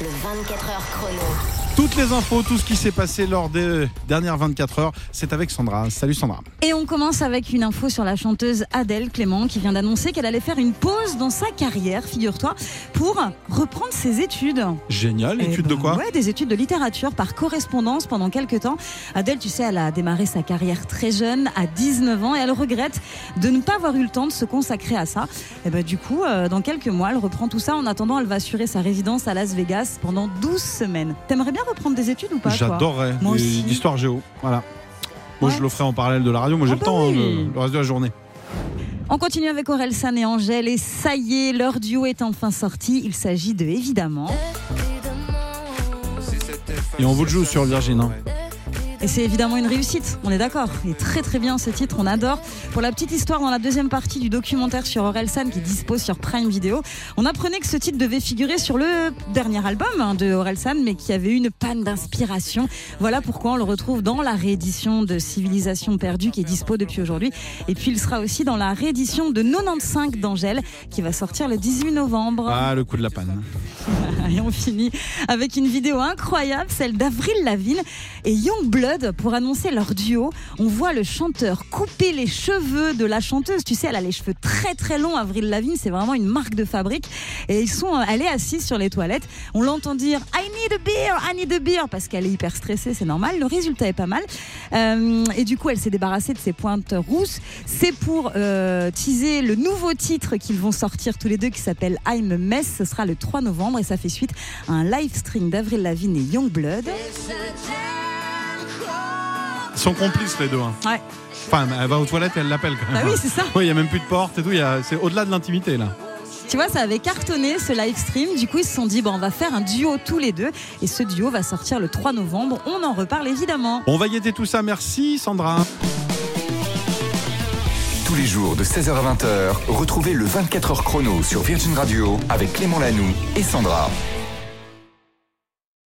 Le 24 heures chrono. Toutes les infos, tout ce qui s'est passé lors des dernières 24 heures, c'est avec Sandra. Salut Sandra. Et on commence avec une info sur la chanteuse Adèle Clément qui vient d'annoncer qu'elle allait faire une pause dans sa carrière, figure-toi, pour reprendre ses études. Génial, Eh études de ben, quoi Ouais, des études de littérature par correspondance pendant quelques temps. Adèle, tu sais, elle a démarré sa carrière très jeune, à 19 ans, et elle regrette de ne pas avoir eu le temps de se consacrer à ça. Et ben, du coup, euh, dans quelques mois, elle reprend tout ça. En attendant, elle va assurer sa résidence à Las Vegas pendant 12 semaines. T'aimerais bien reprendre des études ou pas J'adorerais. Moi aussi. Géo. Voilà. Moi, Ouais. je le ferai en parallèle de la radio. Moi, j'ai Ah le bah temps hein, oui. le, le reste de la journée. On continue avec Aurel San et Angèle et ça y est, leur duo est enfin sorti. Il s'agit de évidemment. Et on vous le joue sur Virgin. hein. Et c'est évidemment une réussite, on est d'accord. Il est très très bien ce titre, on adore. Pour la petite histoire, dans la deuxième partie du documentaire sur Orelsan qui dispose sur Prime Video, on apprenait que ce titre devait figurer sur le dernier album hein, de Orelsan, mais qui avait eu une panne d'inspiration. Voilà pourquoi on le retrouve dans la réédition de Civilisation perdue qui est dispo depuis aujourd'hui. Et puis il sera aussi dans la réédition de 95 d'Angèle qui va sortir le 18 novembre. Ah, le coup de la panne. Et on finit avec une vidéo incroyable, celle d'Avril Lavigne et Youngblood pour annoncer leur duo. On voit le chanteur couper les cheveux de la chanteuse. Tu sais, elle a les cheveux très très longs. Avril Lavigne, c'est vraiment une marque de fabrique. Et ils sont, elle est assise sur les toilettes. On l'entend dire I need a beer, I need a beer parce qu'elle est hyper stressée, c'est normal. Le résultat est pas mal. Euh, et du coup, elle s'est débarrassée de ses pointes rousses. C'est pour euh, teaser le nouveau titre qu'ils vont sortir tous les deux qui s'appelle I'm Mess. Ce sera le 3 novembre et ça fait suite à un live stream d'Avril Lavigne et Youngblood. Ils sont complices, les deux. hein. Ouais. Enfin, elle va aux toilettes et elle l'appelle quand Bah même. oui, c'est ça. Oui, il n'y a même plus de porte et tout. il y a- C'est au-delà de l'intimité, là. Tu vois, ça avait cartonné ce live stream. Du coup, ils se sont dit, bon, on va faire un duo tous les deux. Et ce duo va sortir le 3 novembre. On en reparle évidemment. On va guetter tout ça. Merci, Sandra. Tous les jours de 16h à 20h, retrouvez le 24h chrono sur Virgin Radio avec Clément Lanoux et Sandra.